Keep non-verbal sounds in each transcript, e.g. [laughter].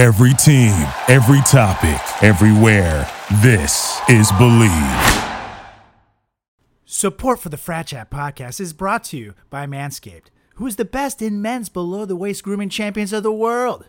Every team, every topic, everywhere. This is Believe. Support for the Frat Chat podcast is brought to you by Manscaped, who is the best in men's below the waist grooming champions of the world.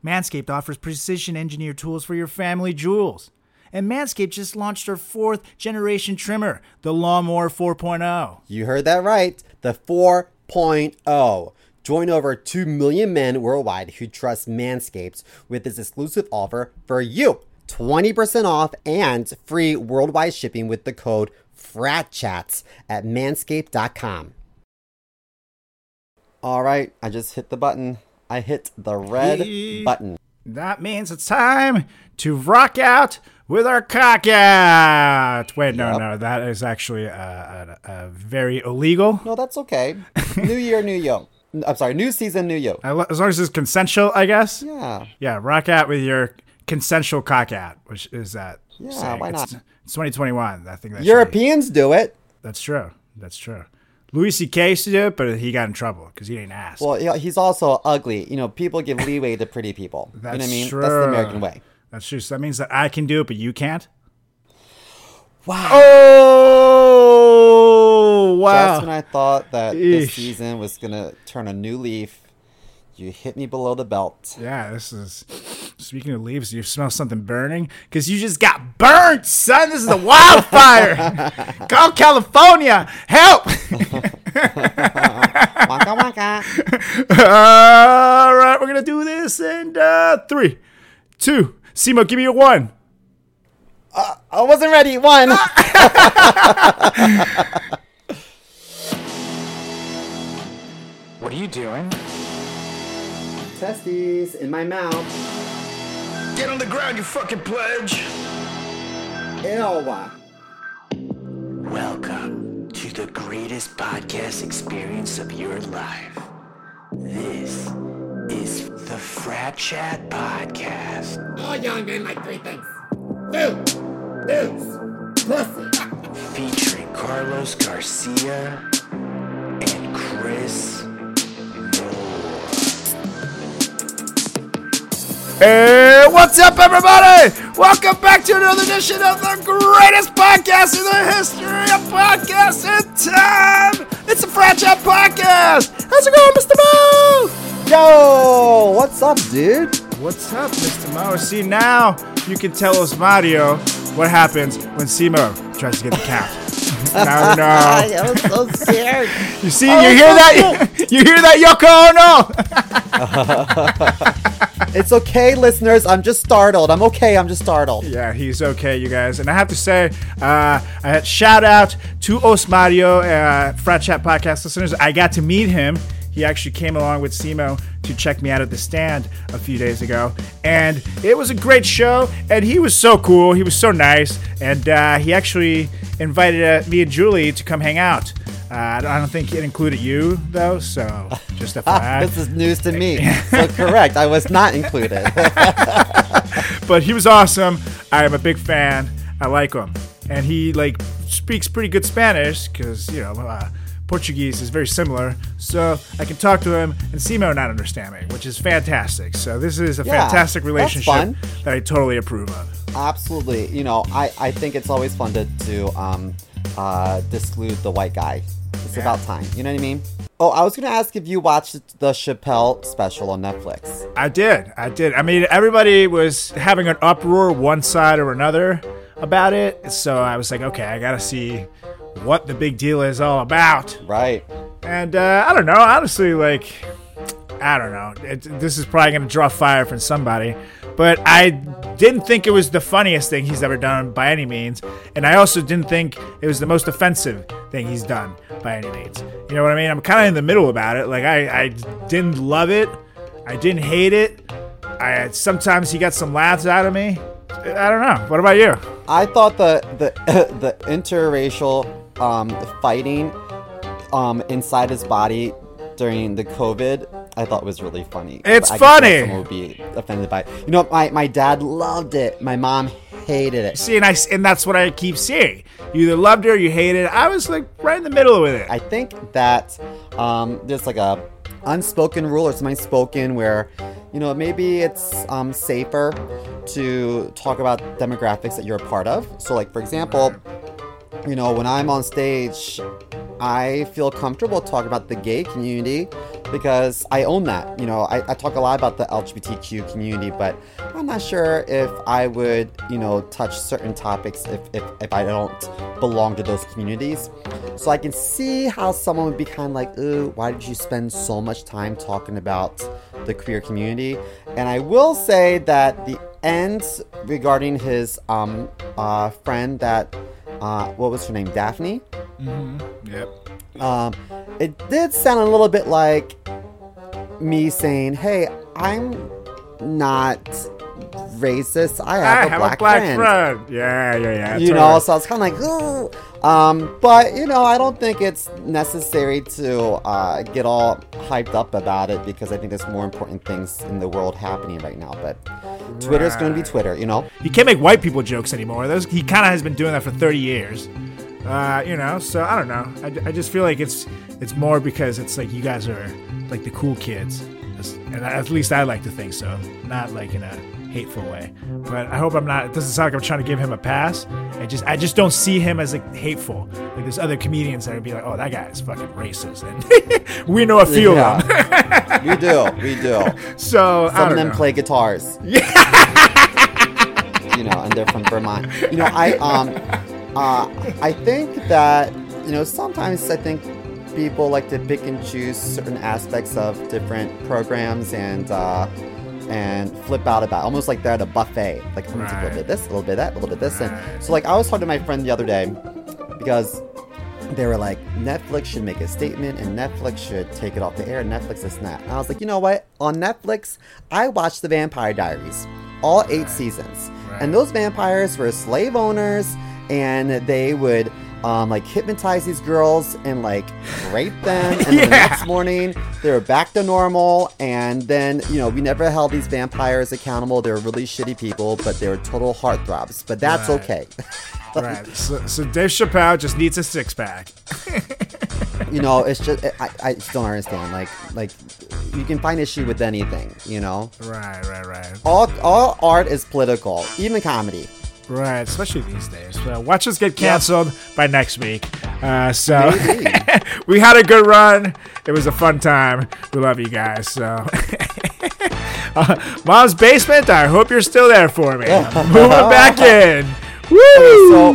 Manscaped offers precision engineered tools for your family jewels. And Manscaped just launched their fourth generation trimmer, the Lawnmower 4.0. You heard that right. The 4.0. Join over 2 million men worldwide who trust Manscaped with this exclusive offer for you 20% off and free worldwide shipping with the code FRATCHATS at manscaped.com. All right, I just hit the button. I hit the red button. That means it's time to rock out with our cock out. Wait, no, Yep. no, that is actually uh, uh, uh, very illegal. No, that's okay. new year, new yo. I'm sorry, new season, new yo. As long as it's consensual, I guess. Yeah. Yeah, rock out with your consensual cock out, which is that. Yeah, saying. why not? it's 2021. I think that should be- Europeans do it. That's true. That's true. Louis C.K. used to do it, but he got in trouble because he didn't ask. Well, he's also ugly. You know, people give leeway to pretty people. you know what I That's mean? true. That's the American way. That's true. So that means that I can do it, but you can't. Wow. Oh wow! Just when I thought that this season was gonna turn a new leaf, you hit me below the belt. Yeah, this is. Speaking of leaves, you smell something burning? Because you just got burnt, son. This is a wildfire. [laughs] Call California. Help. [laughs] Waka waka. All right, we're going to do this in uh, three, two. Simo, give me a one. I wasn't ready. One. [laughs] What are you doing? Testes in my mouth. Get on the ground, you fucking pledge! Ew. Welcome to the greatest podcast experience of your life. This is the Frat Chat Podcast. Oh, All young men like three things. Food, booze, pussy. featuring Carlos Garcia and Chris Moore. Hey, what's up, everybody? Welcome back to another edition of the greatest podcast in the history of podcasts in time. It's the Frat Chat Podcast. How's it going, Mr. Mo? Yo, what's up, dude? What's up, Mr. Mo? See, now you can tell us, Mario, what happens when Simo tries to get the count. [laughs] no, no. I was so scared. [laughs] You see, you hear that? [laughs] You hear that, Yoko Ono? it's okay, listeners. I'm just startled. I'm okay. I'm just startled. Yeah, he's okay, you guys. And I have to say, uh, I had shout out to Osmario, uh, Frat Chat podcast listeners. I got to meet him. He actually came along with Simo to check me out at the stand a few days ago. And it was a great show. And he was so cool. He was so nice. And uh, he actually invited uh, me and Julie to come hang out. Uh, I don't- think it included you, though. So just a fact. [laughs] this is news to me. so [laughs] correct. I was not included. [laughs] but he was awesome. I am a big fan. I like him, and he like speaks pretty good Spanish because you know uh, Portuguese is very similar. So I can talk to him and Simo not understand me, which is fantastic. So this is a Yeah, fantastic relationship that I totally approve of. Absolutely. You know, I, I think it's always fun to, to um, uh, disclude the white guy. It's about time. You know what I mean? Oh, I was going to ask if you watched the Chappelle special on Netflix. I did. I did. I mean, everybody was having an uproar one side or another about it. So I was like, okay, I got to see what the big deal is all about. Right. And uh, I don't know, honestly, like, I don't know. It, this is probably going to draw fire from somebody. But I didn't think it was the funniest thing he's ever done by any means. And I also didn't think it was the most offensive thing he's done by any means. You know what I mean? I'm kind of in the middle about it. Like, I, I didn't love it, I didn't hate it. I Sometimes he got some laughs out of me. I don't know. What about you? I thought the the [laughs] the interracial um, fighting um, inside his body during the COVID, I thought was really funny. It's I funny. Someone would be offended by it. You know, my, my dad loved it. My mom hated it. See, and, I, and that's what I keep seeing. You either loved it or you hated it. I was like right in the middle with it. I think that um, there's like a unspoken rule or something spoken where, you you know, maybe it's um, safer to talk about demographics that you're a part of. So, like for example, you know, when I'm on stage, I feel comfortable talking about the gay community because I own that. You know, I, I, talk a lot about the LGBTQ community, but I'm not sure if I would, you know, touch certain topics if, if, if I don't belong to those communities. So I can see how someone would be kind of like, ooh, why did you spend so much time talking about the queer community? And I will say that the end regarding his um, uh, friend that uh, what was her name? Daphne. Yep. Um, it did sound a little bit like me saying, "Hey, I'm not racist. I have, I a, have black a black friend." friend. Yeah, yeah, yeah. You know, so I was kind of like, Ooh. um, but you know, I don't think it's necessary to uh, get all hyped up about it because I think there's more important things in the world happening right now. But Twitter's going to be Twitter, you know. He can't make white people jokes anymore. Those, he kind of has been doing that for 30 years. Uh, you know, so I don't know. I, I just feel like it's it's more because it's like you guys are like the cool kids, and at least I like to think so. Not like in a hateful way, but I hope I'm not. It doesn't sound like I'm trying to give him a pass. I just I just don't see him as like hateful. Like there's other comedians that would be like, oh, that guy is fucking racist, and [laughs] we know a few of them. [laughs] We do, we do. So Some of them know. play guitars. [laughs] Yeah. you know, and they're from Vermont. You know, I um, uh, I think that you know sometimes I think people like to pick and choose certain aspects of different programs and uh, and flip out about almost like they're at a buffet. Like I'm gonna take a little bit of this, a little bit of that, a little bit of this, and so like I was talking to my friend the other day because they were like, Netflix should make a statement and Netflix should take it off the air. Netflix is not. And I was like, you know what? On Netflix, I watched The Vampire Diaries, all eight seasons. And those vampires were slave owners and they would um, like hypnotize these girls and like rape them. [laughs] And then the next morning, they were back to normal. And then, you know, we never held these vampires accountable. They were really shitty people, but they were total heartthrobs. But that's Right. okay. [laughs] Right. So, so Dave Chappelle just needs a six pack. [laughs] you know, it's just I, I just don't understand. Like like you can find issue with anything, you know. Right, right, right. All all art is political, even comedy. Right, especially these days. So watch us get canceled by next week. Uh, so [laughs] we had a good run. It was a fun time. We love you guys. So [laughs] uh, Mom's basement. I hope you're still there for me. Moving [laughs] back in. Woo! So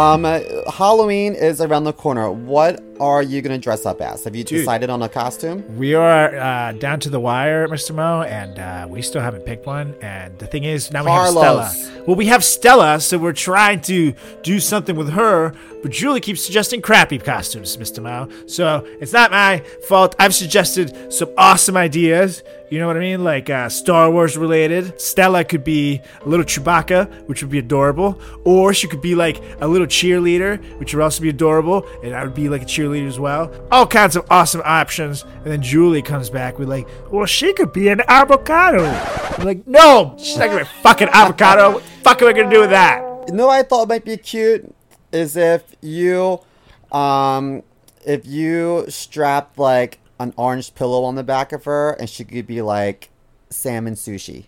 um uh, Halloween is around the corner. What are you gonna dress up as? Have you decided on a costume? We are uh, down to the wire, Mr. Mo, and uh, we still haven't picked one. And the thing is, now we have Stella. Well, we have Stella, so we're trying to do something with her. But Julie keeps suggesting crappy costumes, Mr. Mo. So it's not my fault. I've suggested some awesome ideas. You know what I mean? Like uh, Star Wars related. Stella could be a little Chewbacca, which would be adorable. Or she could be like a little cheerleader, which would also be adorable. And I would be like a cheerleader as well. All kinds of awesome options. And then Julie comes back with like, well, she could be an avocado. I'm like, no, she's not gonna be a fucking avocado. What the fuck am I gonna do with that? You know what I thought might be cute is if you um if you strapped like an orange pillow on the back of her and she could be like salmon sushi.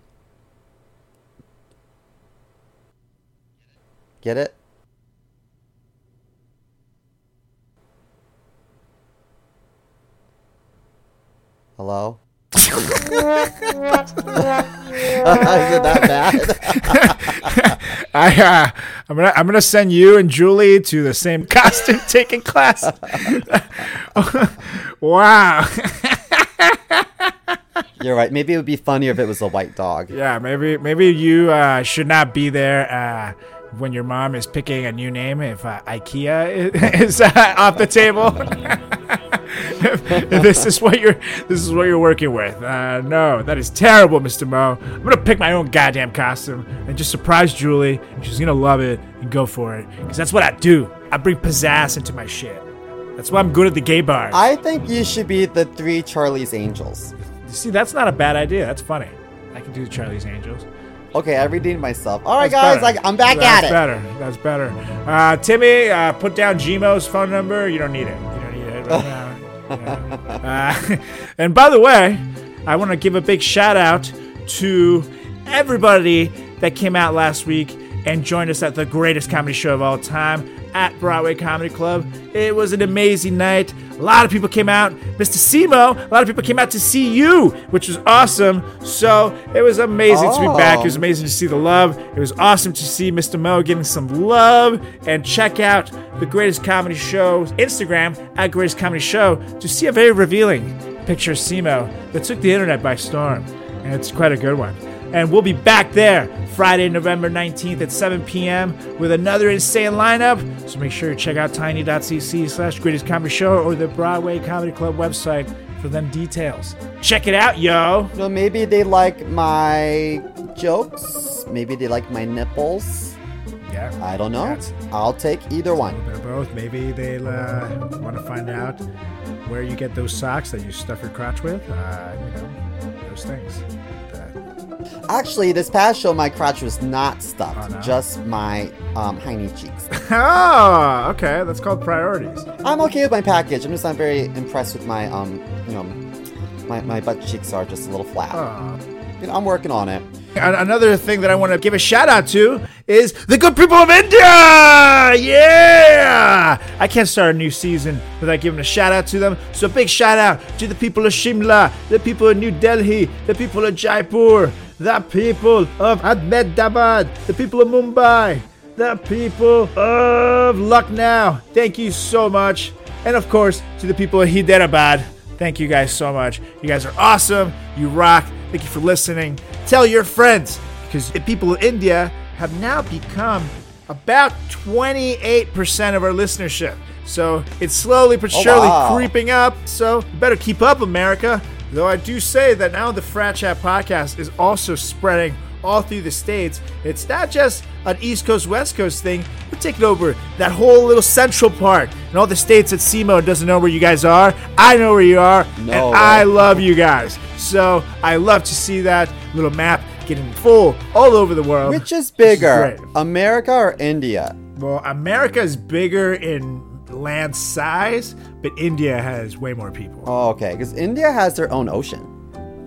Get it? Hello? [laughs] Is it that bad? [laughs] I uh, I'm gonna I'm gonna send you and Julie to the same [laughs] costume taking class. wow. You're right. Maybe it would be funnier if it was a white dog. yeah, maybe maybe you uh, should not be there uh, when your mom is picking a new name. If uh, IKEA is, is uh, off the table. [laughs] this is what you're this is what you're working with. Uh, no, that is terrible, Mr. Mo. I'm gonna pick my own goddamn costume and just surprise Julie. She's gonna love it and go for it because that's what I do. I bring pizzazz into my shit. That's why I'm good at the gay bar. I think you should be the three Charlie's Angels. You see, that's not a bad idea. That's funny. I can do the Charlie's Angels. Okay, I redeemed myself. All right, That's guys, better. like I'm back That's at it. That's better. That's better. Uh, Timmy, uh, put down Gmo's phone number. You don't need it. You don't need it right [laughs] now. Yeah. Uh, [laughs] and by the way, I want to give a big shout out to everybody that came out last week and joined us at the greatest comedy show of all time at Broadway Comedy Club. It was an amazing night. A lot of people came out. Mr. Simo, a lot of people came out to see you, which was awesome. So it was amazing to be back. It was oh. amazing to see the love. It was awesome to see Mr. Mo getting some love. And check out the Greatest Comedy Show Instagram at Greatest Comedy Show to see a very revealing picture of Simo that took the internet by storm. And it's quite a good one. And we'll be back there Friday, November 19th at 7 p.m. with another insane lineup. So make sure to check out tiny.cc slash greatest comedy show or the Broadway Comedy Club website for them details. Check it out, yo! Know, maybe they like my jokes. Maybe they like my nipples. Yeah. I don't know. That's- I'll take either one. They're both. Maybe they'll uh, want to find out where you get those socks that you stuff your crotch with. Uh, you know, those things. Actually, this past show, my crotch was not stuffed, Oh, no? just my um, hiney cheeks. Oh, [laughs] okay. That's called priorities. I'm okay with my package. I'm just not very impressed with my um, you know, my, my butt cheeks are just a little flat. Oh. You know, I'm working on it. Another thing that I want to give a shout out to is the good people of India. Yeah, I can't start a new season without giving a shout out to them. So big shout out to the people of Shimla, the people of New Delhi, the people of Jaipur, the people of Ahmedabad, the people of Mumbai, the people of Lucknow. Thank you so much, and of course to the people of Hyderabad. Thank you guys so much. You guys are awesome. You rock. Thank you for listening. Tell your friends because the people of India have now become about 28% of our listenership. So it's slowly but Oh, surely wow. creeping up. So you better keep up, America. Though I do say that now the Frat Chat podcast is also spreading all through the states. It's not just an East Coast, West Coast thing. We're taking over that whole little central part and all the states that SEMO doesn't know where you guys are. I know where you are, No and. I love you guys. So I love to see that little map getting full all over the world. Which is bigger. America or India? Well, America is bigger in land size, but India has way more people. Oh, okay, because India has their own ocean.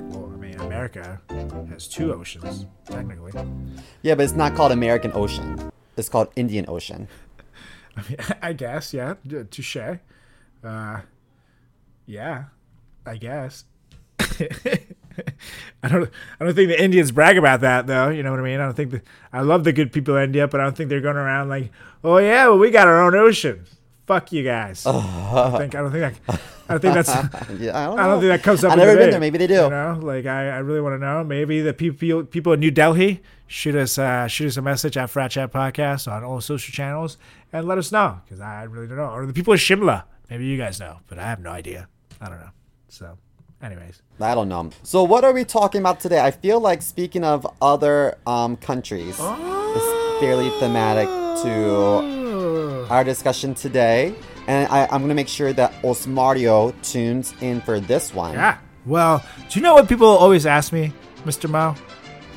Well, I mean, America has two oceans, technically. Yeah, but it's not called American Ocean. It's called Indian Ocean. [laughs] I mean, I guess, yeah, touche. Uh, yeah, I guess. [laughs] I don't. I don't think the Indians brag about that, though. You know what I mean? I don't think that. I love the good people of India, but I don't think they're going around like, "Oh yeah, well we got our own ocean." Fuck you guys. I don't think. I don't think that. I don't think that's. [laughs] Yeah, I don't. I don't think that comes up. I've never been debate, there. Maybe they do. You know, like I, I really want to know. Maybe the people people in New Delhi shoot us uh, shoot us a message at Frat Chat Podcast on all social channels and let us know because I really don't know. Or the people of Shimla, maybe you guys know, but I have no idea. I don't know. So, anyways, I don't know. So what are we talking about today? I feel like speaking of other um, countries is fairly thematic to our discussion today. And I, I'm going to make sure that Osmario tunes in for this one. yeah. Well, do you know what people always ask me, Mister Mao?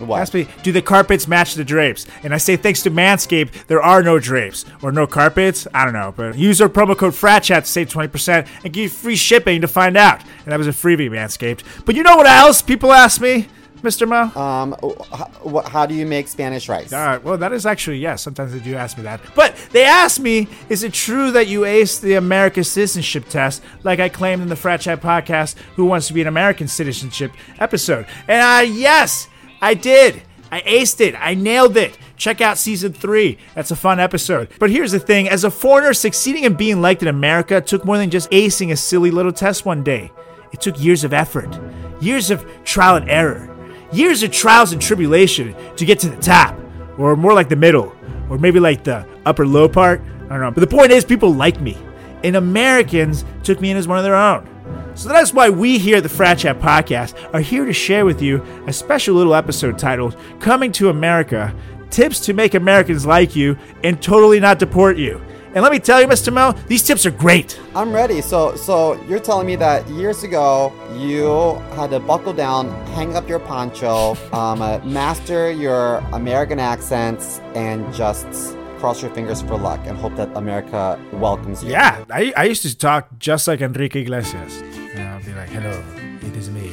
What? Ask me, do the carpets match the drapes? And I say, thanks to Manscaped, there are no drapes or no carpets. I don't know, but use our promo code FRATCHAT to save 20% and get free shipping to find out. And that was a freebie, Manscaped. But you know what else people ask me, Mr. Mo? Um, how, how do you make Spanish rice? All right, well, that is actually, yes, sometimes they do ask me that. But they ask me, is it true that you aced the American citizenship test, like I claimed in the Frat Chat podcast, Who Wants to Be an American Citizenship episode? And I, yes, I did. I aced it. I nailed it. Check out season three. That's a fun episode. But here's the thing as a foreigner, succeeding and being liked in America took more than just acing a silly little test one day. It took years of effort, years of trial and error, years of trials and tribulation to get to the top, or more like the middle, or maybe like the upper low part. I don't know. But the point is, people like me, and Americans took me in as one of their own. So that's why we here at the Frat Chat Podcast are here to share with you a special little episode titled Coming to America Tips to Make Americans Like You and Totally Not Deport You. And let me tell you, Mr. Mel, these tips are great. I'm ready. So, so you're telling me that years ago you had to buckle down, hang up your poncho, um, uh, master your American accents, and just cross your fingers for luck and hope that America welcomes you. Yeah, I, I used to talk just like Enrique Iglesias. And I'll be like, hello, it is me,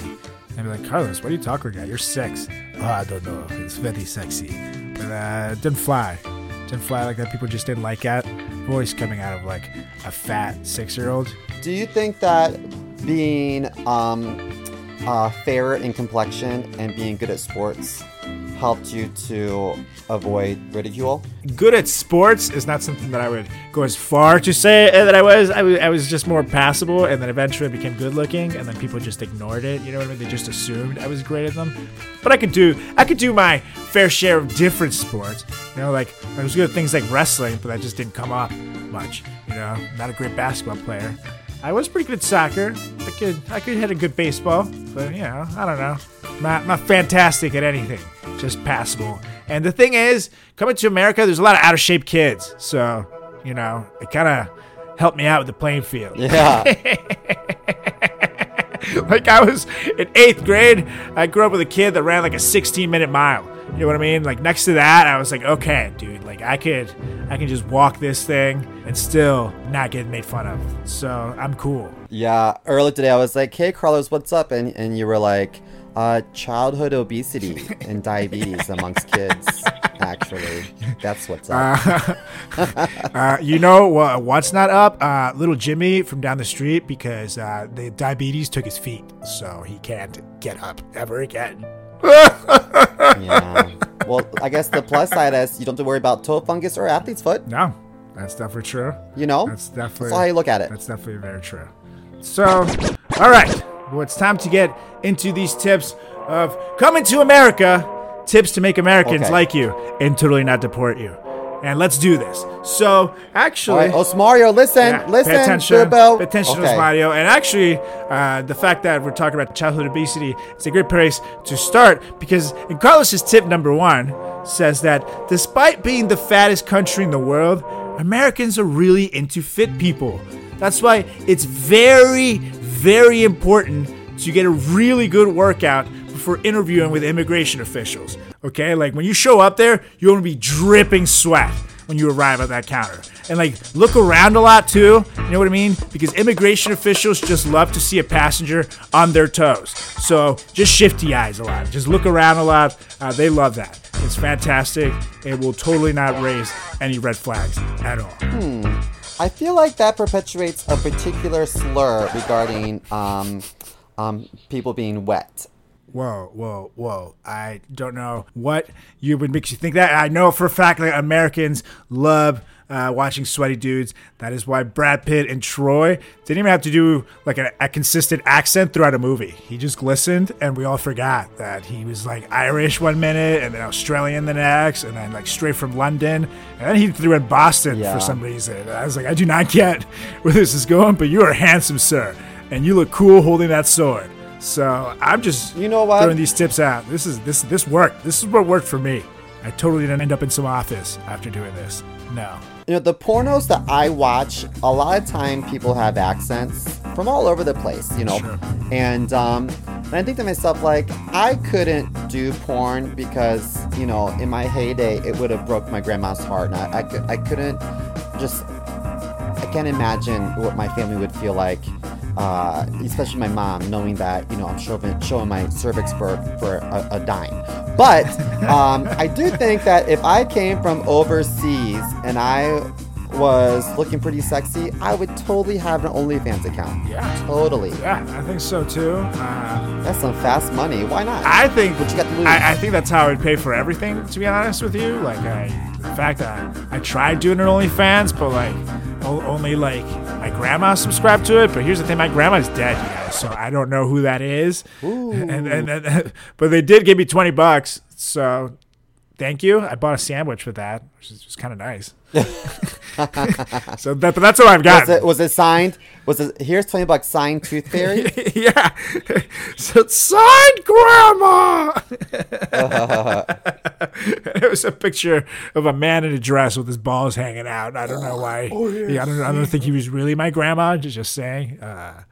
I'd be like, Carlos, what are you talking about? You're six. Oh, I don't know. It's very sexy. But uh, it didn't fly. Didn't fly like that. People just didn't like that voice coming out of like a fat six year old. Do you think that being um, uh, fair in complexion and being good at sports helped you to avoid ridicule? Good at sports is not something that I would go as far to say eh, that I was. I was, was just more passable, and then eventually I became good looking, and then people just ignored it. You know what I mean? They just assumed I was great at them. But I could do, I could do my fair share of different sports. You know, like I was good at things like wrestling, but that just didn't come up much. You know, not a great basketball player. I was pretty good at soccer. I could, I could hit a good baseball, but you know, I don't know. Not, not fantastic at anything. Just passable. And the thing is, coming to America, there's a lot of out of shape kids. So, you know, it kind of helped me out with the playing field. Yeah. [laughs] like I was in eighth grade, I grew up with a kid that ran like a 16 minute mile. You know what I mean? Like next to that, I was like, okay, dude, like I could, I can just walk this thing and still not get made fun of. So I'm cool. yeah. Earlier today, I was like, hey, Carlos, what's up? And, and you were like, uh, childhood obesity and [laughs] diabetes amongst kids. Actually, that's what's up. Uh, [laughs] you know what? What's not up? Uh, little Jimmy from down the street because uh, the diabetes took his feet, so he can't get up ever again. [laughs] yeah. Well, I guess the plus side is you don't have to worry about toe fungus or athlete's foot. No, that's definitely true. You know, That's definitely that's how you look at it. That's definitely very true. So, all right. Well, it's time to get into these tips of coming to America. Tips to make Americans Okay. like you and totally not deport you. And let's do this. So, All actually, right, Osmario, listen, Yeah, listen, pay attention, pay attention Okay. to Mario. And actually, uh, the fact that we're talking about childhood obesity, it's a great place to start because in Carlos's tip number one says that despite being the fattest country in the world, Americans are really into fit people. That's why it's very, very important to get a really good workout before interviewing with immigration officials. Okay, like when you show up there, you want to be dripping sweat when you arrive at that counter. And like look around a lot too. You know what I mean? Because immigration officials just love to see a passenger on their toes. So just shifty eyes a lot. Just look around a lot. Uh, they love that. It's fantastic. It will totally not raise any red flags at all. Hmm. I feel like that perpetuates a particular slur regarding um, um, people being wet. Whoa, whoa, whoa. I don't know what you would make you think that. I know for a fact that Americans love uh, watching sweaty dudes. That is why Brad Pitt and Troy didn't even have to do like a, a consistent accent throughout a movie. He just glistened, and we all forgot that he was like Irish one minute, and then Australian the next, and then like straight from London, and then he threw in Boston Yeah. for some reason. I was like, I do not get [laughs] where this is going, but you are handsome, sir, and you look cool holding that sword. So I'm just You know what? throwing these tips out. This is this this worked. This is what worked for me. I totally didn't end up in some office after doing this. No. You know, the pornos that I watch, a lot of time people have accents from all over the place, you know. Sure. And um and I think to myself like I couldn't do porn because, you know, in my heyday it would have broke my grandma's heart and I, I could I couldn't just I can't imagine what my family would feel like, uh, especially my mom, knowing that you know I'm showing showing my cervix for for a, a dime. But [laughs] um, I do think that if I came from overseas and I was looking pretty sexy, I would totally have an OnlyFans account. Yeah. Totally. Yeah, I think so too. Uh, That's some fast money. Why not? I think What you got to lose? I, I think that's how I would pay for everything. To be honest with you, like I, in fact, I, I tried doing an OnlyFans, but like only like my grandma subscribed to it. But here's the thing: my grandma's dead, you guys, so I don't know who that is. And, and, and [laughs] but they did give me twenty bucks, so thank you. I bought a sandwich with that, which is just kind of nice. [laughs] [laughs] so that, but that's what I've got. was it was it signed? Was it here's twenty bucks signed Tooth Fairy? [laughs] yeah. So it's signed grandma. it was a picture of a man in a dress with his balls hanging out. I don't know why. Oh yeah, I don't. I don't think he was really my grandma. Just just saying. Uh,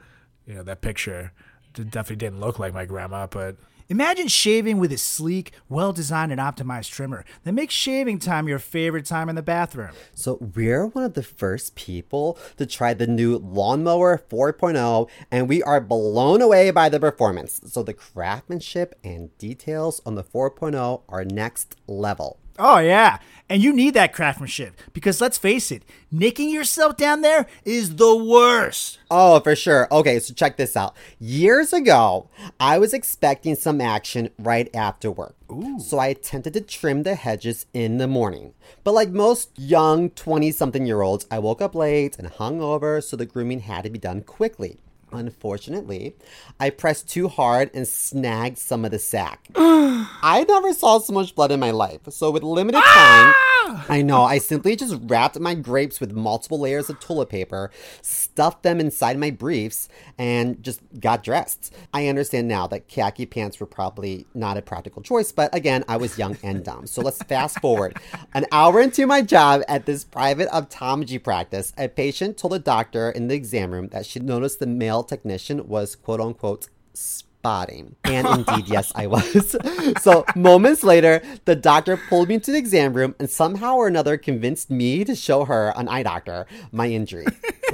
you know that picture definitely didn't look like my grandma, but Imagine shaving with a sleek, well designed, and optimized trimmer that makes shaving time your favorite time in the bathroom. So we're one of the first people to try the new Lawnmower 4.0, and we are blown away by the performance. So the craftsmanship and details on the 4.0 are next level. Oh, yeah. And you need that craftsmanship because let's face it, nicking yourself down there is the worst. Oh, for sure. Okay, so check this out. Years ago, I was expecting some action right after work. So I attempted to trim the hedges in the morning. But like most young 20 something year olds, I woke up late and hung over, so the grooming had to be done quickly. Unfortunately, I pressed too hard and snagged some of the sack. [sighs] I never saw so much blood in my life. So with limited time, ah! I know, I simply just wrapped my grapes with multiple layers of toilet paper, stuffed them inside my briefs, and just got dressed. I understand now that khaki pants were probably not a practical choice, but again, I was young and dumb. So let's fast forward. An hour into my job at this private optometry practice, a patient told a doctor in the exam room that she noticed the male technician was quote unquote spotting. And indeed, [laughs] yes, I was. [laughs] so moments later, the doctor pulled me into the exam room and somehow or another convinced me to show her, an eye doctor, my injury.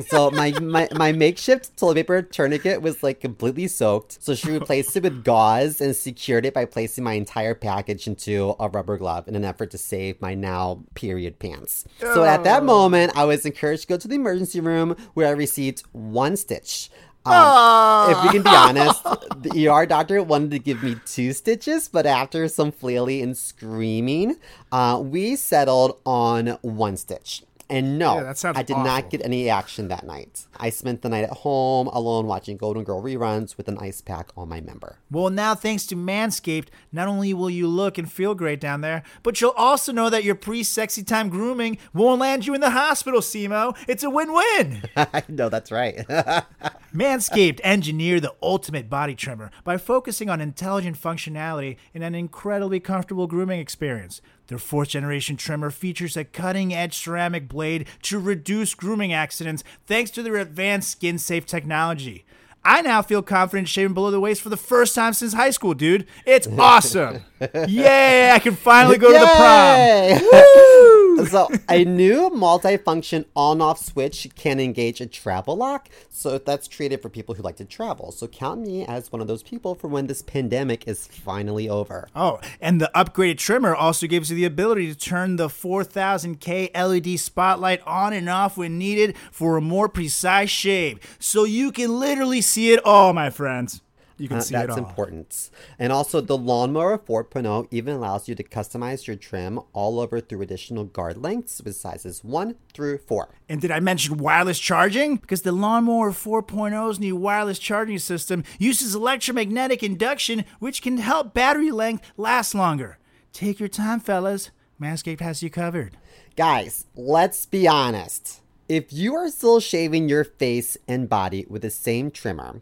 So my, my, my makeshift toilet paper tourniquet was like completely soaked. So she replaced it with gauze and secured it by placing my entire package into a rubber glove in an effort to save my now period pants. So at that oh. moment, I was encouraged to go to the emergency room where I received one stitch. Um, if we can be honest, the [laughs] ER doctor wanted to give me two stitches, but after some flailing and screaming, uh, we settled on one stitch. And no, Yeah, I did awful. not get any action that night. I spent the night at home alone watching Golden Girl reruns with an ice pack on my member. Well, now thanks to Manscaped, not only will you look and feel great down there, but you'll also know that your pre-sexy time grooming won't land you in the hospital, Simo. It's a win-win. [laughs] I know that's right. [laughs] Manscaped engineered the ultimate body trimmer by focusing on intelligent functionality and an incredibly comfortable grooming experience. Their fourth generation trimmer features a cutting edge ceramic blade to reduce grooming accidents thanks to their advanced skin safe technology. I now feel confident shaving below the waist for the first time since high school, dude. It's [laughs] awesome. Yay, I can finally go to the prom. Yay! [laughs] so a new multi-function on-off switch can engage a travel lock. So that's treated for people who like to travel. So count me as one of those people for when this pandemic is finally over. Oh, and the upgraded trimmer also gives you the ability to turn the 4000K LED spotlight on and off when needed for a more precise shave. So you can literally see it all, my friends. You can Uh, see it that's important. And also, the Lawnmower 4.0 even allows you to customize your trim all over through additional guard lengths with sizes 1 through 4. And did I mention wireless charging? Because the Lawnmower 4.0's new wireless charging system uses electromagnetic induction, which can help battery length last longer. Take your time, fellas. Manscaped has you covered. Guys, let's be honest. If you are still shaving your face and body with the same trimmer,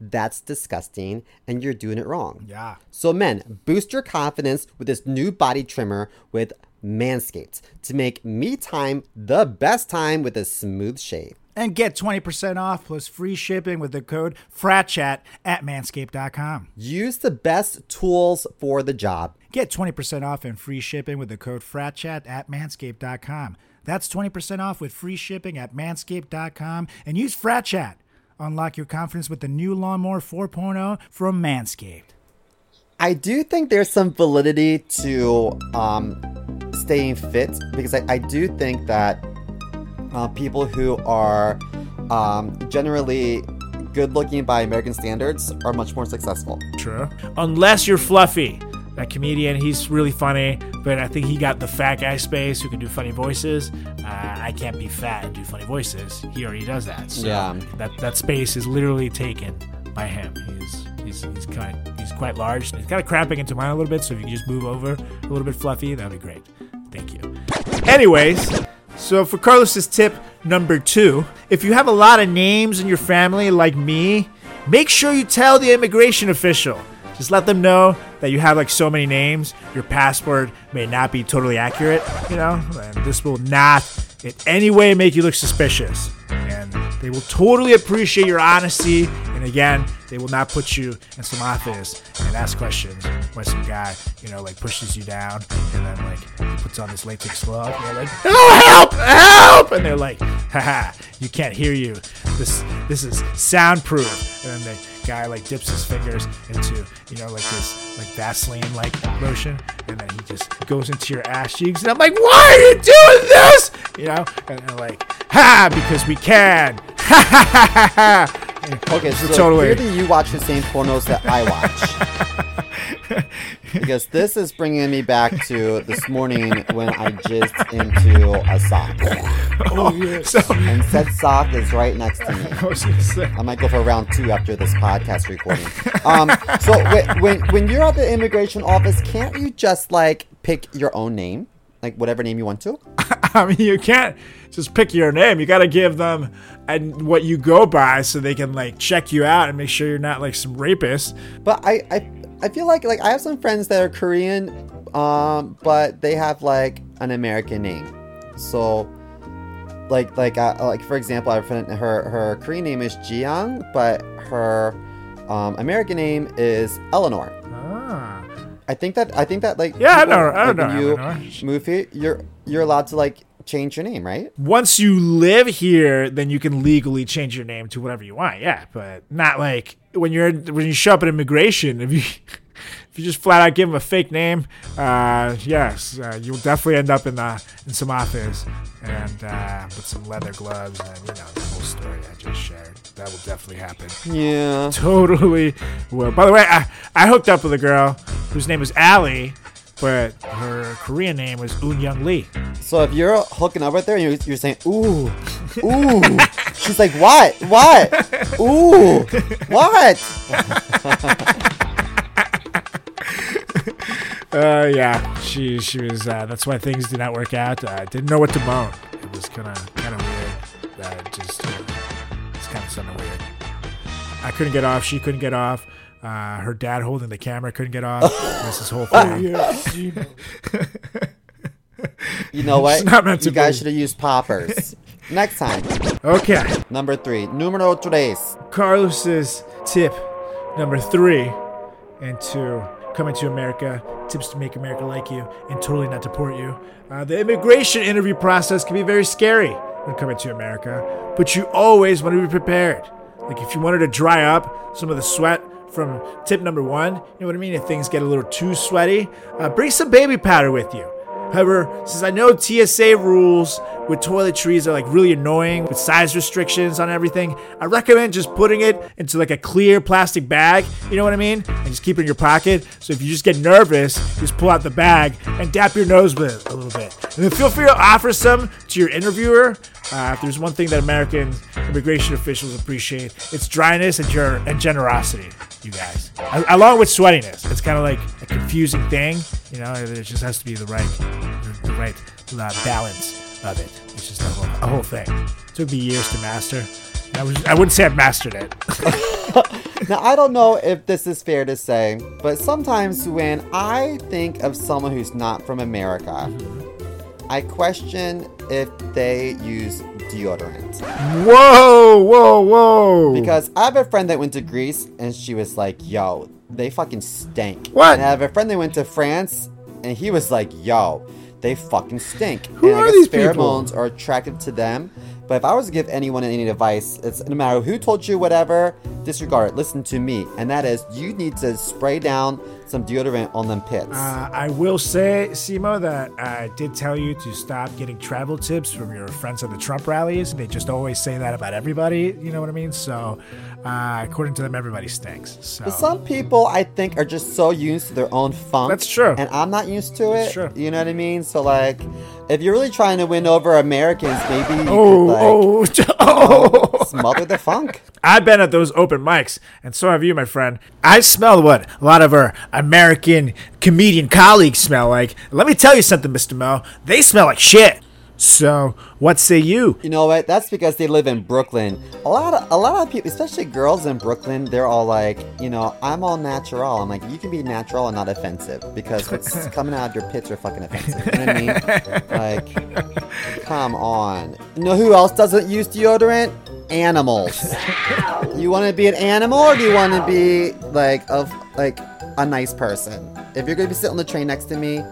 that's disgusting and you're doing it wrong. Yeah. So, men, boost your confidence with this new body trimmer with Manscaped to make me time the best time with a smooth shave. And get 20% off plus free shipping with the code FRATCHAT at manscaped.com. Use the best tools for the job. Get 20% off and free shipping with the code FRATCHAT at manscaped.com. That's 20% off with free shipping at manscaped.com and use FRATCHAT. Unlock your confidence with the new Lawnmower 4.0 from Manscaped. I do think there's some validity to um, staying fit because I, I do think that uh, people who are um, generally good looking by American standards are much more successful. True. Unless you're Fluffy. That comedian, he's really funny, but I think he got the fat guy space who can do funny voices. Uh, I can't be fat and do funny voices. He already does that. So Yeah. That that space is literally taken by him. He's he's he's kind he's quite large. He's kind of cramping into mine a little bit. So if you can just move over a little bit fluffy, that'd be great. Thank you. Anyways, so for Carlos's tip number two, if you have a lot of names in your family like me, make sure you tell the immigration official. Just let them know that you have like so many names. Your passport may not be totally accurate, you know, and this will not in any way make you look suspicious. And They will totally appreciate your honesty. Again, they will not put you in some office and ask questions when some guy, you know, like pushes you down and then like puts on this latex glove. And you're like, oh, help, help! And they're like, haha, you can't hear you. This this is soundproof. And then the guy like dips his fingers into, you know, like this like Vaseline like lotion, and then he just goes into your ass cheeks. And I'm like, why are you doing this? You know, and they're like, ha, because we can. [laughs] Ha ha ha ha ha. [laughs] Okay, so totally. clearly you watch the same pornos that I watch. [laughs] because this is bringing me back to this morning when I jizzed into a sock. Oh So, And said sock is right next to me. [laughs] I was gonna say, I might go for round two after this podcast recording. Um, so when, when when you're at the immigration office, can't you just like pick your own name, like whatever name you want to? [laughs] I mean, you can't just pick your name. You got to give them and what you go by so they can like check you out and make sure you're not like some rapist. But I, I I feel like like I have some friends that are Korean, um, but they have like an American name. So, like like uh, like for example, I have friend. Her her Korean name is Jiyoung, but her um, American name is Eleanor. Ah. I think that I think that like Yeah, I people, know- I like, know you Eleanor. move here, you're you're allowed to like change your name, right? Once you live here, then you can legally change your name to whatever you want. Yeah, but not like when you're when you show up at immigration. If you [laughs] if you just flat out give them a fake name, uh, yes, uh, you'll definitely end up in the in some office and uh, with some leather gloves and you know the whole story I just shared. That will definitely happen. Yeah. totally will. By the way, I, I hooked up with a girl whose name was Allie, but her Korean name was Un Young Lee. So if you're hooking up her and you're, you're saying, ooh, [laughs] ooh, she's like, what? What? Ooh, what? [laughs] Uh, yeah, she she was. Uh, that's why things did not work out. I uh, didn't know what to moan. It was kind of kind of weird. Uh, just uh, it's kind of something weird. I couldn't get off. She couldn't get off. Uh, her dad holding the camera couldn't get off. This is whole [laughs] thing. [laughs] You know what? It's not meant you to guys should have used poppers. [laughs] Next time. Okay, Number three. Numero tres. Carlos's tip number three into coming to America, tips to make America like you and totally not deport you. Uh, the immigration interview process can be very scary when coming to America, but you always want to be prepared. Like if you wanted to dry up some of the sweat from tip number one, you know what I mean? If things get a little too sweaty, uh, bring some baby powder with you. However, since I know TSA rules with toiletries are like really annoying with size restrictions on everything, I recommend just putting it into like a clear plastic bag, you know what I mean? And just keep it in your pocket. So if you just get nervous, just pull out the bag and dap your nose with it a little bit. And then feel free to offer some to your interviewer. Uh, if there's one thing that American immigration officials appreciate, it's dryness and, ger- and generosity, you guys. A- along with sweatiness. It's kind of like a confusing thing, you know, it just has to be the right, the right uh, balance of it. It's just a whole, a whole thing. It took me years to master. I, was, I wouldn't say I've mastered it. [laughs] Now, I don't know if this is fair to say, but sometimes when I think of someone who's not from America, mm-hmm. I question if they use deodorant. whoa, whoa, whoa. Because I have a friend that went to Greece and she was like, yo, they fucking stink. What? And I have a friend that went to France and he was like, yo, they fucking stink. Who and I are guess these people? pheromones are attractive to them. But if I was to give anyone any advice, it's no matter who told you whatever, disregard it. Listen to me. And that is, you need to spray down some deodorant on them pits. Uh, I will say, Simo, that I did tell you to stop getting travel tips from your friends at the Trump rallies. They just always say that about everybody. You know what I mean? So, uh, according to them, everybody stinks. So, But some people, I think, are just so used to their own funk. That's true. And I'm not used to it. That's true. You know what I mean? So, like, if you're really trying to win over Americans, maybe you oh, could, like, oh, [laughs] oh. smother the funk. [laughs] I've been at those open mics, and so have you, my friend. I smell what a lot of our American comedian colleagues smell like. Let me tell you something, Mr. Mo. They smell like shit. So, what say you? You know what? That's because they live in Brooklyn. A lot of a lot of people, especially girls in Brooklyn, they're all like, you know, I'm all natural. I'm like, you can be natural and not offensive because what's [laughs] coming out of your pits are fucking offensive. You know what I mean? [laughs] Like, come on. You know who else doesn't use deodorant? Animals. you want to be an animal or do you want to be like a like a nice person? If you're gonna be sitting on the train next to me,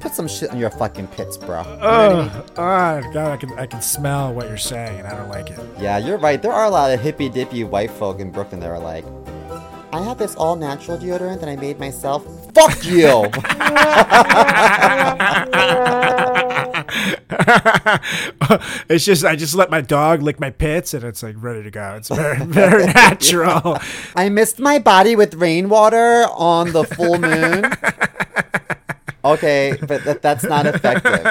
put some shit in your fucking pits, bro. You know I mean? God, I can I can smell what you're saying, and I don't like it. Yeah, you're right. There are a lot of hippy dippy white folk in Brooklyn that are like, I have this all natural deodorant that I made myself. Fuck you! [laughs] [laughs] [laughs] it's just I just let my dog lick my pits, and it's like ready to go. It's very very [laughs] natural. [laughs] I missed my body with rainwater on the full moon. Okay, but that, that's not effective.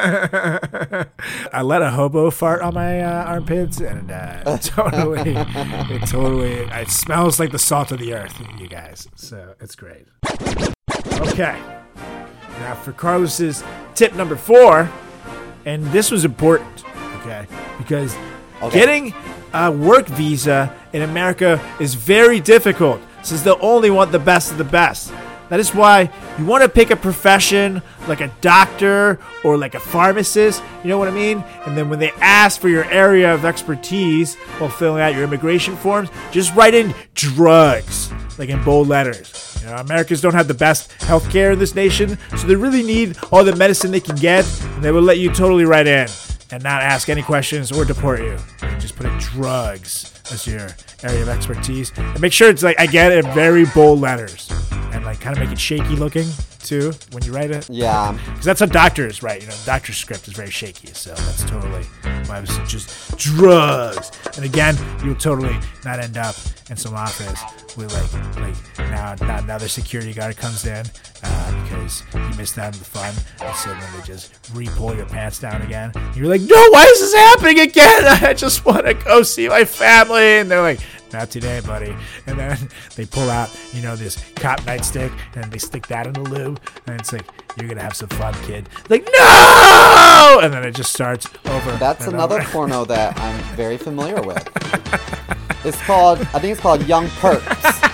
I let a hobo fart on my uh, armpits, and uh, totally, it totally, it smells like the salt of the earth, you guys. So it's great. Okay, now for Carlos's tip number four, and this was important. Okay, because Okay. getting a work visa in America is very difficult, since they'll only want the best of the best. That is why you want to pick a profession like a doctor or like a pharmacist, you know what I mean? And then when they ask for your area of expertise while filling out your immigration forms, just write in drugs, like in bold letters. You know, Americans don't have the best healthcare in this nation, so they really need all the medicine they can get, and they will let you totally write in and not ask any questions or deport you. Just put in drugs as your area of expertise, and make sure it's like I get it in very bold letters, and like kind of make it shaky looking too when you write it. Yeah. Because that's how doctors write. You know, doctor's script is very shaky, so that's totally why I was just drugs. And again, you'll totally not end up in some office with like like now now another security guard comes in uh, because you missed out on the fun, and so then they just re-pull your pants down again. And you're like, no, why is this happening again? [laughs] I just want to go see my family, and they're like. Not today, buddy. And then they pull out, you know, this cop nightstick and they stick that in the lube. And it's like, you're going to have some fun, kid. Like, no! And then it just starts over. That's another over. porno that I'm very familiar with. [laughs] It's called, I think it's called Young Perps.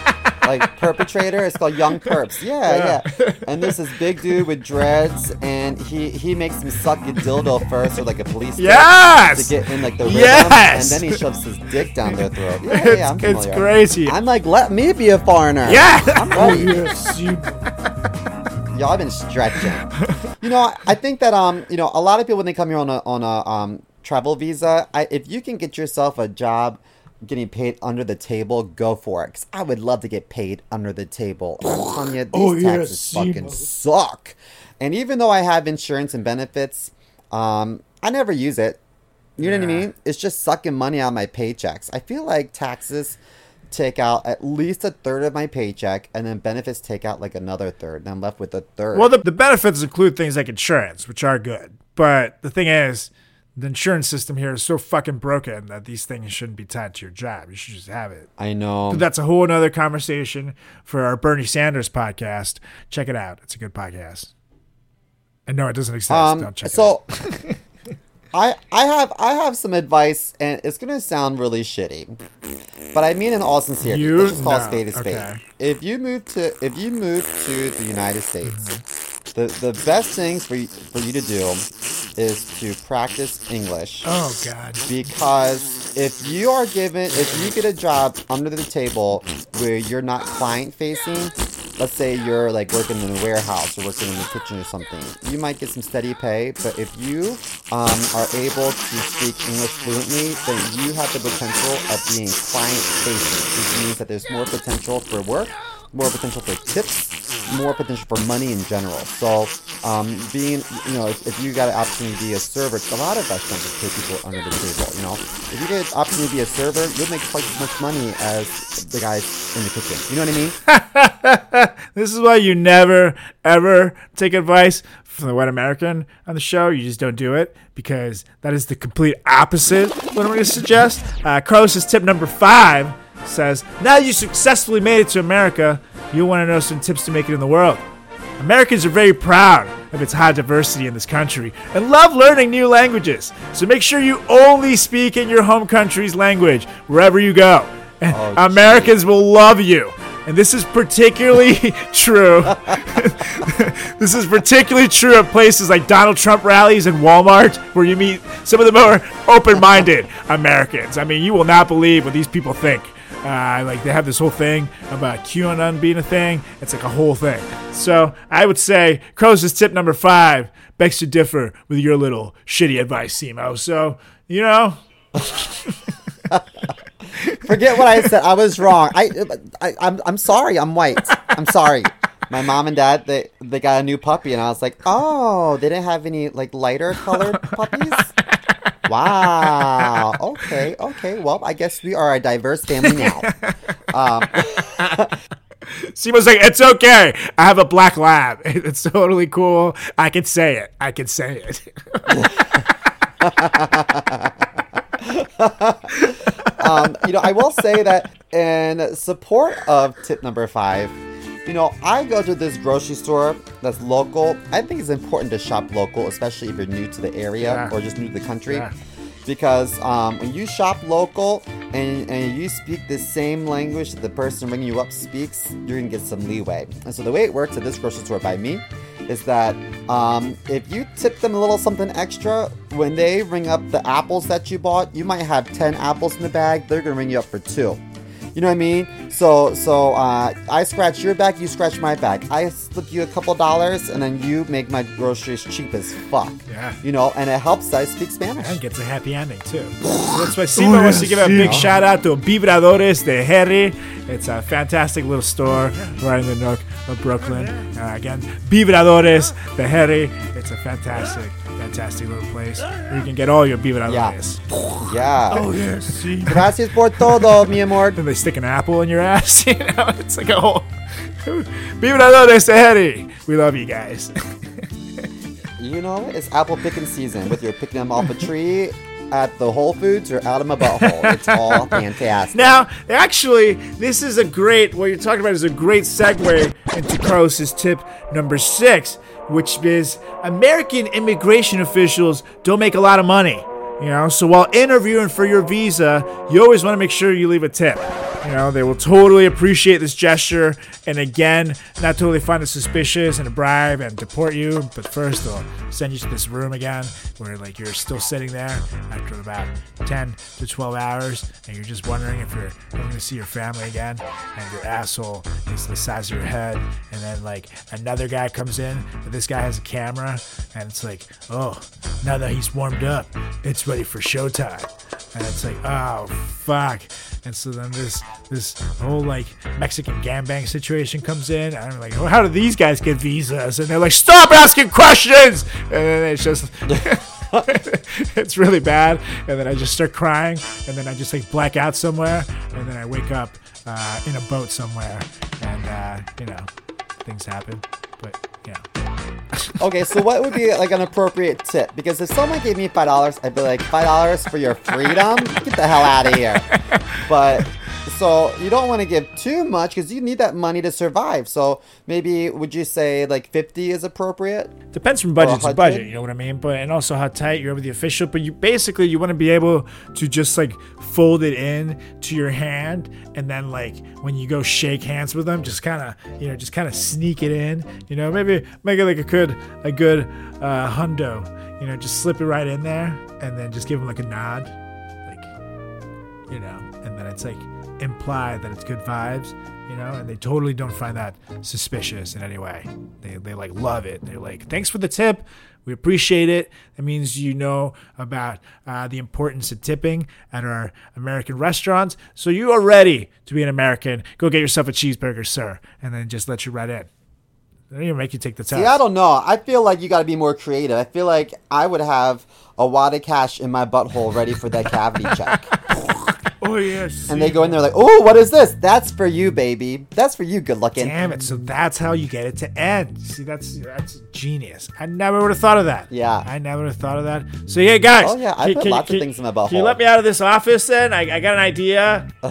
Like perpetrator, it's called Young Perps. Yeah, yeah. And there's this big dude with dreads, and he he makes him suck a dildo first, or like a police Yes! to get in like the rhythm, Yes! and then he shoves his dick down their throat. Yeah, yeah, It's- yeah, I'm it's crazy. I'm like, let me be a foreigner. Yeah! I'm ready. yes, you. [laughs] Y'all been stretching. you know, I- I think that um, you know, a lot of people when they come here on a on a um travel visa, I, if you can get yourself a job getting paid under the table, go for it. Cause I would love to get paid under the table. I'm telling you, [sighs] these Oh, taxes fucking suck. And even though I have insurance and benefits, um, I never use it. You know what I mean? It's just sucking money out of my paychecks. I feel like taxes take out at least a third of my paycheck, and then benefits take out like another third, and I'm left with a third. Well, the, the benefits include things like insurance, which are good. But the thing is, the insurance system here is so fucking broken that these things shouldn't be tied to your job. You should just have it. I know. But that's a whole other conversation for our Bernie Sanders podcast. Check it out. It's a good podcast. And no, it doesn't exist. Um, Don't check it so [laughs] I I have I have some advice, and it's gonna sound really shitty, but I mean in all sincerity. You- Let's just call a no, spade a spade. okay. If you move to if you move to the United States, the the best thing for you, for you to do is to practice English. Oh God. Because if you are given, if you get a job under the table where you're not client facing, let's say you're like working in a warehouse or working in the kitchen or something, you might get some steady pay. But if you um, are able to speak English fluently, then you have the potential of being client facing, which means that there's more potential for work, more potential for tips, more potential for money in general. So, um, being, you know, if, if you got an opportunity to be a server, a lot of restaurants will pay people under the table, you know. If you get an opportunity to be a server, you'll make twice as much money as the guys in the kitchen. You know what I mean? [laughs] This is why you never ever take advice from the white American on the show. You just don't do it because that is the complete opposite what I'm going to suggest. Uh, Carlos's tip number five says, "Now you successfully made it to America, you'll want to know some tips to make it in the world." Americans are very proud of its high diversity in this country and love learning new languages. So make sure you only speak in your home country's language wherever you go. And Oh, Americans will love you. and this is particularly [laughs] true. [laughs] this is particularly true at places like Donald Trump rallies and Walmart, where you meet some of the more open-minded Americans. I mean, you will not believe what these people think. Uh, like they have this whole thing about QAnon being a thing. It's like a whole thing. So I would say Carlos's tip number five. Begs to differ with your little shitty advice, Simo. So you know, [laughs] Forget what I said. I was wrong. I, I I'm I'm sorry. I'm white. I'm sorry. My mom and dad they they got a new puppy, and I was like, oh, they didn't have any like lighter colored puppies. Wow. Okay. Okay. Well, I guess we are a diverse family now. Um, [laughs] Simo's like, it's okay. I have a black lab. [laughs] It's totally cool. I can say it. I can say it. [laughs] um, you know, I will say that in support of tip number five, you know, I go to this grocery store that's local. I think it's important to shop local, especially if you're new to the area Yeah. or just new to the country. Yeah. Because um, when you shop local and, and you speak the same language that the person ringing you up speaks, you're gonna get some leeway. And so the way it works at this grocery store by me is that um, if you tip them a little something extra, when they ring up the apples that you bought, you might have 10 apples in the bag, they're gonna ring you up for two. You know what I mean? So so uh, I scratch your back, you scratch my back. I slip you a couple dollars, and then you make my groceries cheap as fuck. Yeah. You know, and it helps that I speak Spanish. And gets a happy ending too. [sighs] That's why Simo wants to give a big shout out to Vibradores de Harry. It's a fantastic little store right in the nook of Brooklyn. Uh, again, Vibradores de Harry. It's a fantastic, fantastic little place where you can get all your Vibradores. Yeah. Oh yes, see. Gracias por todo, mi amor. Then they stick an apple in your ass. [laughs] You know, it's like a whole. Vibradores de Harry. We love you guys. You know, it's apple picking season. Whether you're picking them off a tree at the Whole Foods or out of my butthole, it's all [laughs] fantastic. Now, actually, this is a great, what you're talking about is a great segue into Carlos's tip number six, which is American immigration officials don't make a lot of money. You know, so while interviewing for your visa, you always want to make sure you leave a tip. You know, they will totally appreciate this gesture, and again, not totally find it suspicious and a bribe and deport you. But first, they'll send you to this room again, where like you're still sitting there after about 10 to 12 hours, and you're just wondering if you're going to see your family again, and your asshole is the size of your head, and then like another guy comes in, and this guy has a camera, and it's like, oh, now that he's warmed up, it's ready for showtime, and it's like, oh fuck. And so then this this whole like Mexican gangbang situation comes in. And I'm like, well, how do these guys get visas? And they're like, stop asking questions. And then it's just [laughs] it's really bad. And then I just start crying. And then I just like black out somewhere. And then I wake up uh, in a boat somewhere. And uh, you know, things happen. But know. [laughs] Okay, so what would be like an appropriate tip? Because if someone gave me five dollars, I'd be like, five dollars for your freedom? Get the hell out of here. But so you don't want to give too much because you need that money to survive. So maybe would you say like fifty is appropriate? Depends from budget to budget, you know what I mean? But and also how tight you're with the official. But you basically you want to be able to just like fold it in to your hand, and then like when you go shake hands with them, just kind of you know just kind of sneak it in. You know, maybe make it like a good a good uh, hundo. You know, just slip it right in there, and then just give them like a nod, you know, and then it's like implied that it's good vibes, you know, and they totally don't find that suspicious in any way. They, they like love it. They're like, thanks for the tip. We appreciate it. That means you know about uh, the importance of tipping at our American restaurants. So you are ready to be an American. Go get yourself a cheeseburger, sir, and then just let you right in. They don't even make you take the test. See, I don't know. I feel like you got to be more creative. I feel like I would have a wad of cash in my butthole ready for that cavity check. [laughs] oh [laughs] yes. And they go in there like, oh, what is this? That's for you, baby. That's for you, good looking. Damn it! So that's how you get it to end. See, that's that's genius. I never would have thought of that. Yeah. I never would have thought of that. So yeah, guys. Oh, yeah, I put lots of things in my Can you let me out of this office then? I, I got an idea. [laughs]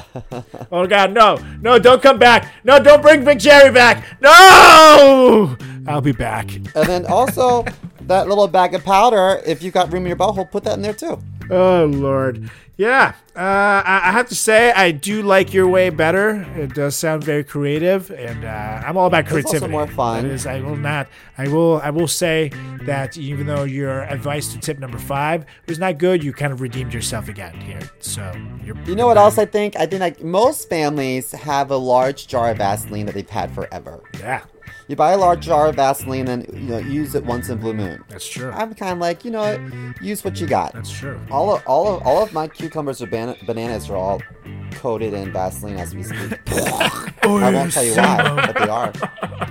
oh God, no, no! Don't come back! No, don't bring Big Jerry back! No! I'll be back. And then also, that little bag of powder, if you've got room in your butthole, put that in there too. Oh Lord, yeah. Uh, I, have to say, I do like your way better. It does sound very creative, and uh, I'm all about creativity. also more fun. That is, I will not. I will. I will say that even though your advice to tip number five was not good, you kind of redeemed yourself again here. So you're. You know what else I think? I think like most families have a large jar of Vaseline that they've had forever. Yeah, You buy a large jar of Vaseline and you know use it once in blue moon. that's true. I'm kind of like you know what, use what you got. That's true. All of all of all of my cucumbers or ban- bananas are all coated in Vaseline as we speak. [laughs] I won't tell you why, but they are. [laughs]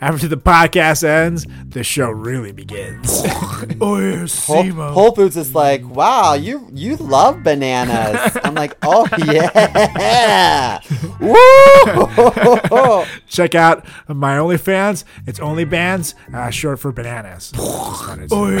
After the podcast ends, the show really begins. [laughs] oh yes, Whole, Whole Foods is like, wow, you you love bananas. I'm like, oh [laughs] yeah, [laughs] woo! Check out my OnlyFans. It's OnlyBands, uh, short for bananas. oh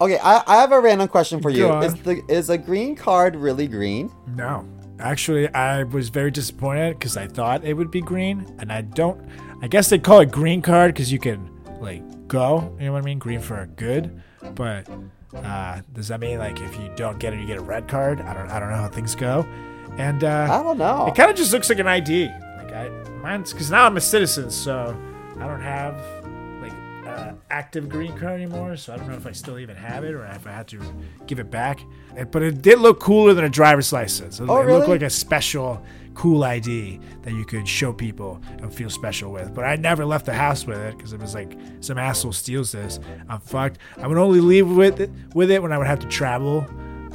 okay, I, I have a random question for you. Is the is a green card really green? No, actually, I was very disappointed because I thought it would be green, and I don't. I guess they call it green card because you can like go. You know what I mean? Green for good, but uh, does that mean like if you don't get it, you get a red card? I don't. I don't know how things go. And uh, I don't know. It kind of just looks like an ID. Like I, mine's because now I'm a citizen, so I don't have uh, active green card anymore. So I don't know if I still even have it or if I had to give it back. Uh, But it did look cooler than a driver's license. It, Oh, it looked like a special, cool ID that you could show people and feel special with. But I never left the house with it because it was like some asshole steals this. I'm fucked. I would only leave with it, with it when I would have to travel.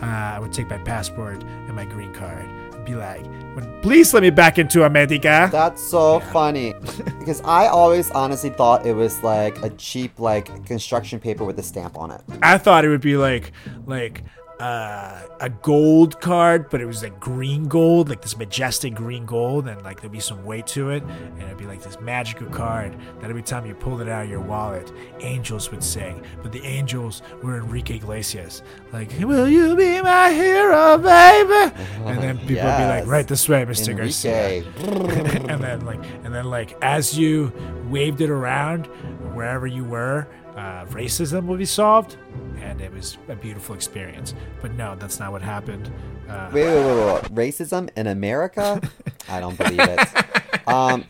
Uh, I would take my passport and my green card be like, please let me back into America." That's so funny [laughs] because I always honestly thought it was like a cheap like construction paper with a stamp on it. I thought it would be like like uh, a gold card, but it was like green gold, like this majestic green gold, and like there'd be some weight to it, and it'd be like this magical card that every time you pulled it out of your wallet, angels would sing. But the angels were Enrique Iglesias, like "Will you be my hero, baby?" And then [laughs] people would be like, Yes. "Right this way, Mister Garcia." [laughs] And then like and then like as you waved it around wherever you were uh, racism would be solved and it was a beautiful experience but no that's not what happened uh, Wait, wait, wait, wait, wait. Racism in America? I don't believe it. [laughs] Um,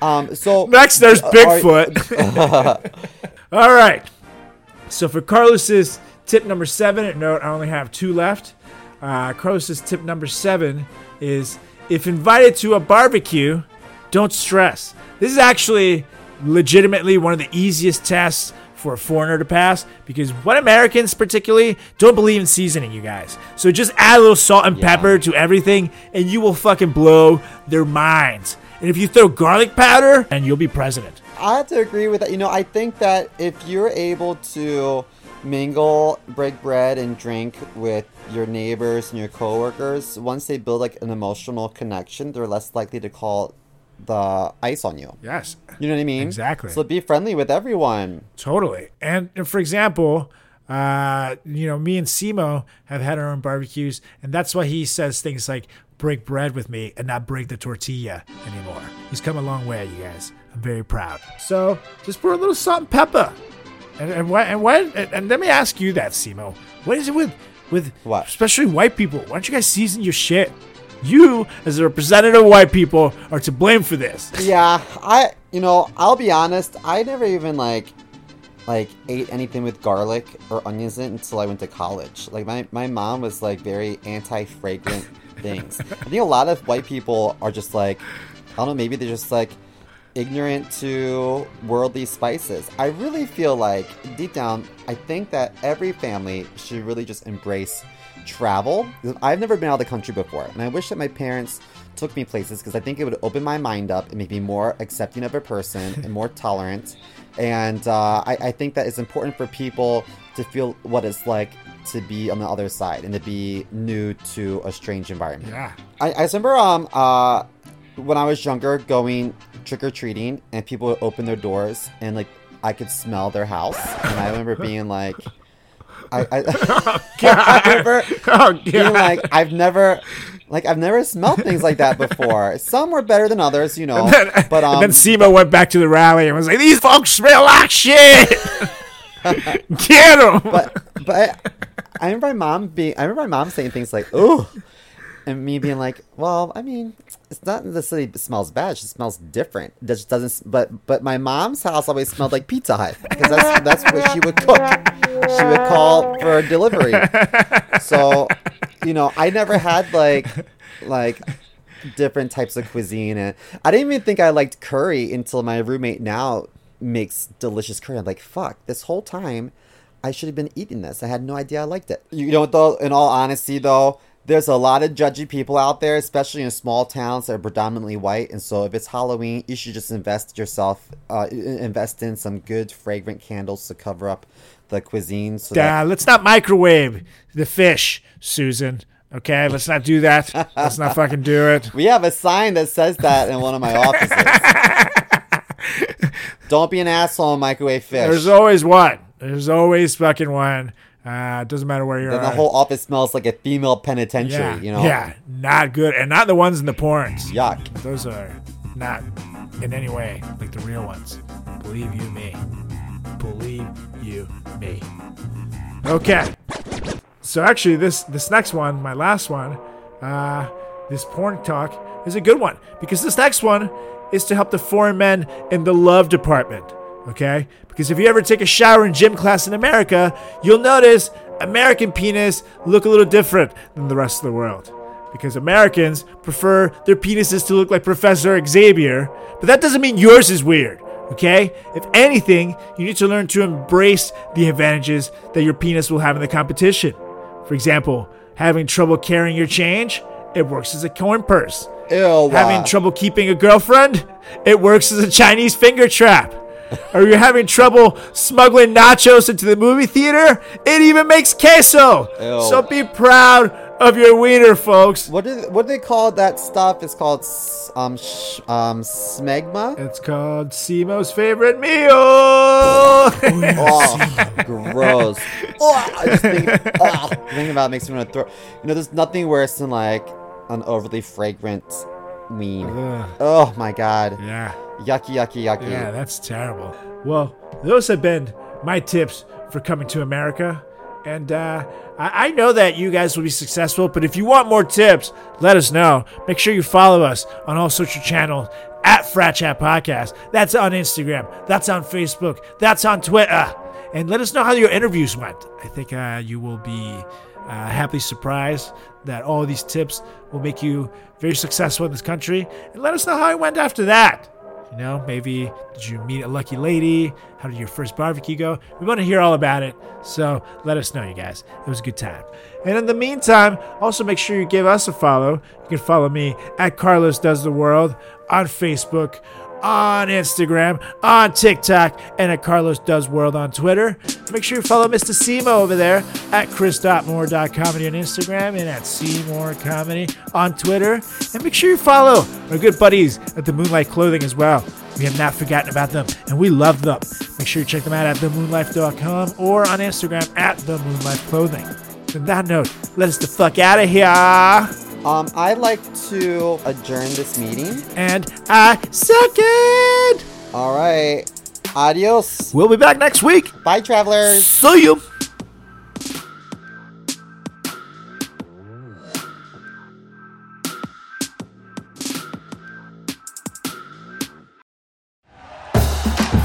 [laughs] um, so next there's bigfoot [laughs] all right so for carlos's tip number seven and note i only have two left uh, carlos's tip number seven is if invited to a barbecue don't stress this is actually legitimately one of the easiest tests for a foreigner to pass because what Americans particularly don't believe in seasoning, you guys. So just add a little salt and pepper to everything and you will fucking blow their minds. And if you throw garlic powder, and you'll be president. I have to agree with that. You know, I think that if you're able to mingle, break bread, and drink with your neighbors and your coworkers, once they build like an emotional connection, they're less likely to call the ice on you. Yes, You know what I mean? Exactly. So be friendly with everyone. totally. And for example, uh, you know, me and Simo have had our own barbecues, and that's why he says things like break bread with me and not break the tortilla anymore. He's come a long way, you guys. I'm very proud. So just pour a little salt and pepper. And, and why? And why? And, and let me ask you that, Simo. What is it with with What? especially white people? Why don't you guys season your shit? You, as a representative of white people, are to blame for this. Yeah, I you know, I'll be honest, I never even like like ate anything with garlic or onions in until I went to college. Like my, my mom was like very anti fragrant [laughs] things. I think a lot of white people are just like I don't know, maybe they're just like ignorant to worldly spices. I really feel like deep down, I think that every family should really just embrace travel. I've never been out of the country before, and I wish that my parents took me places because I think it would open my mind up and make me more accepting of a person and more [laughs] tolerant. And uh, I, I think that it's important for people to feel what it's like to be on the other side and to be new to a strange environment. Yeah. I, I remember um uh when I was younger going trick or treating and people would open their doors and like I could smell their house and I remember [laughs] being like I, I, [laughs] [laughs] I remember Oh, being like, I've never, like, I've never smelled things like that before. Some were better than others, you know. but um, and then Simo went back to the rally and was like, "These folks smell like shit. [laughs] Get them." but but I remember my mom being. I remember my mom saying things like, "Ooh," and me being like, "Well, I mean, it's not necessarily it smells bad. It just smells different. It just doesn't." But but my mom's house always smelled like Pizza Hut because that's that's what she would cook. She would call for a delivery. [laughs] So, you know, I never had like like different types of cuisine and I didn't even think I liked curry until my roommate now makes delicious curry. I'm like, fuck, this whole time I should have been eating this. I had no idea I liked it. You know though, in all honesty though, there's a lot of judgy people out there, especially in small towns that are predominantly white. And so if it's Halloween, you should just invest yourself, uh, invest in some good fragrant candles to cover up the cuisine. So that let's not microwave the fish, Susan. Okay, let's not do that. Let's not fucking do it. [laughs] We have a sign that says that in one of my offices. [laughs] Don't be an asshole and microwave fish. There's always one. There's always fucking one. Uh, it doesn't matter where you're then the at. whole office smells like a female penitentiary, yeah, you know? yeah, not good, and not the ones in the porns. Yuck. Those are not in any way like the real ones. Believe you me. Believe you me. Okay. So actually, this this next one, my last one, uh, this porn talk is a good one because this next one is to help the foreign men in the love department. Okay? Because if you ever take a shower in gym class in America, you'll notice American penis look a little different than the rest of the world. Because Americans prefer their penises to look like Professor Xavier, but that doesn't mean yours is weird. Okay? If anything, you need to learn to embrace the advantages that your penis will have in the competition. For example, having trouble carrying your change, it works as a coin purse. Ew. Having trouble keeping a girlfriend, it works as a Chinese finger trap. [laughs] Or you're having trouble smuggling nachos into the movie theater, it even makes queso. Ew. So be proud of your wiener, folks. What do what do they call that stuff? It's called um sh- um smegma. It's called Simo's favorite meal. [laughs] Oh, gross. [laughs] Oh, I just think, oh, thinking about it makes me want to throw. You know, there's nothing worse than like an overly fragrant. Ugh. Oh my god. yeah. Yucky, yucky, yucky. Yeah, that's terrible. Well, those have been my tips for coming to America. And uh, I, I know that you guys will be successful, but if you want more tips, let us know. Make sure you follow us on all social channels at Frat Chat Podcast. That's on Instagram, that's on Facebook, that's on Twitter. And let us know how your interviews went. I think uh, you will be uh, happily surprised that all these tips will make you very successful in this country. And let us know how it went after that. You know, maybe did you meet a lucky lady? How did your first barbecue go? We want to hear all about it. So let us know, you guys. It was a good time. And in the meantime, also make sure you give us a follow. You can follow me at Carlos Does the World on Facebook, on Instagram, on TikTok, and at Carlos Does World on Twitter. Make sure you follow Mr. Seymour over there at chris.moore.comedy on Instagram and at Seymour Comedy on Twitter. And make sure you follow our good buddies at the Moonlight Clothing as well. We have not forgotten about them, and we love them. Make sure you check them out at themoonlife.com or on Instagram at the Moonlight On that note, let us the fuck out of here. Um, I'd like to adjourn this meeting. And I second. All right. Adios. We'll be back next week. Bye, travelers. See you.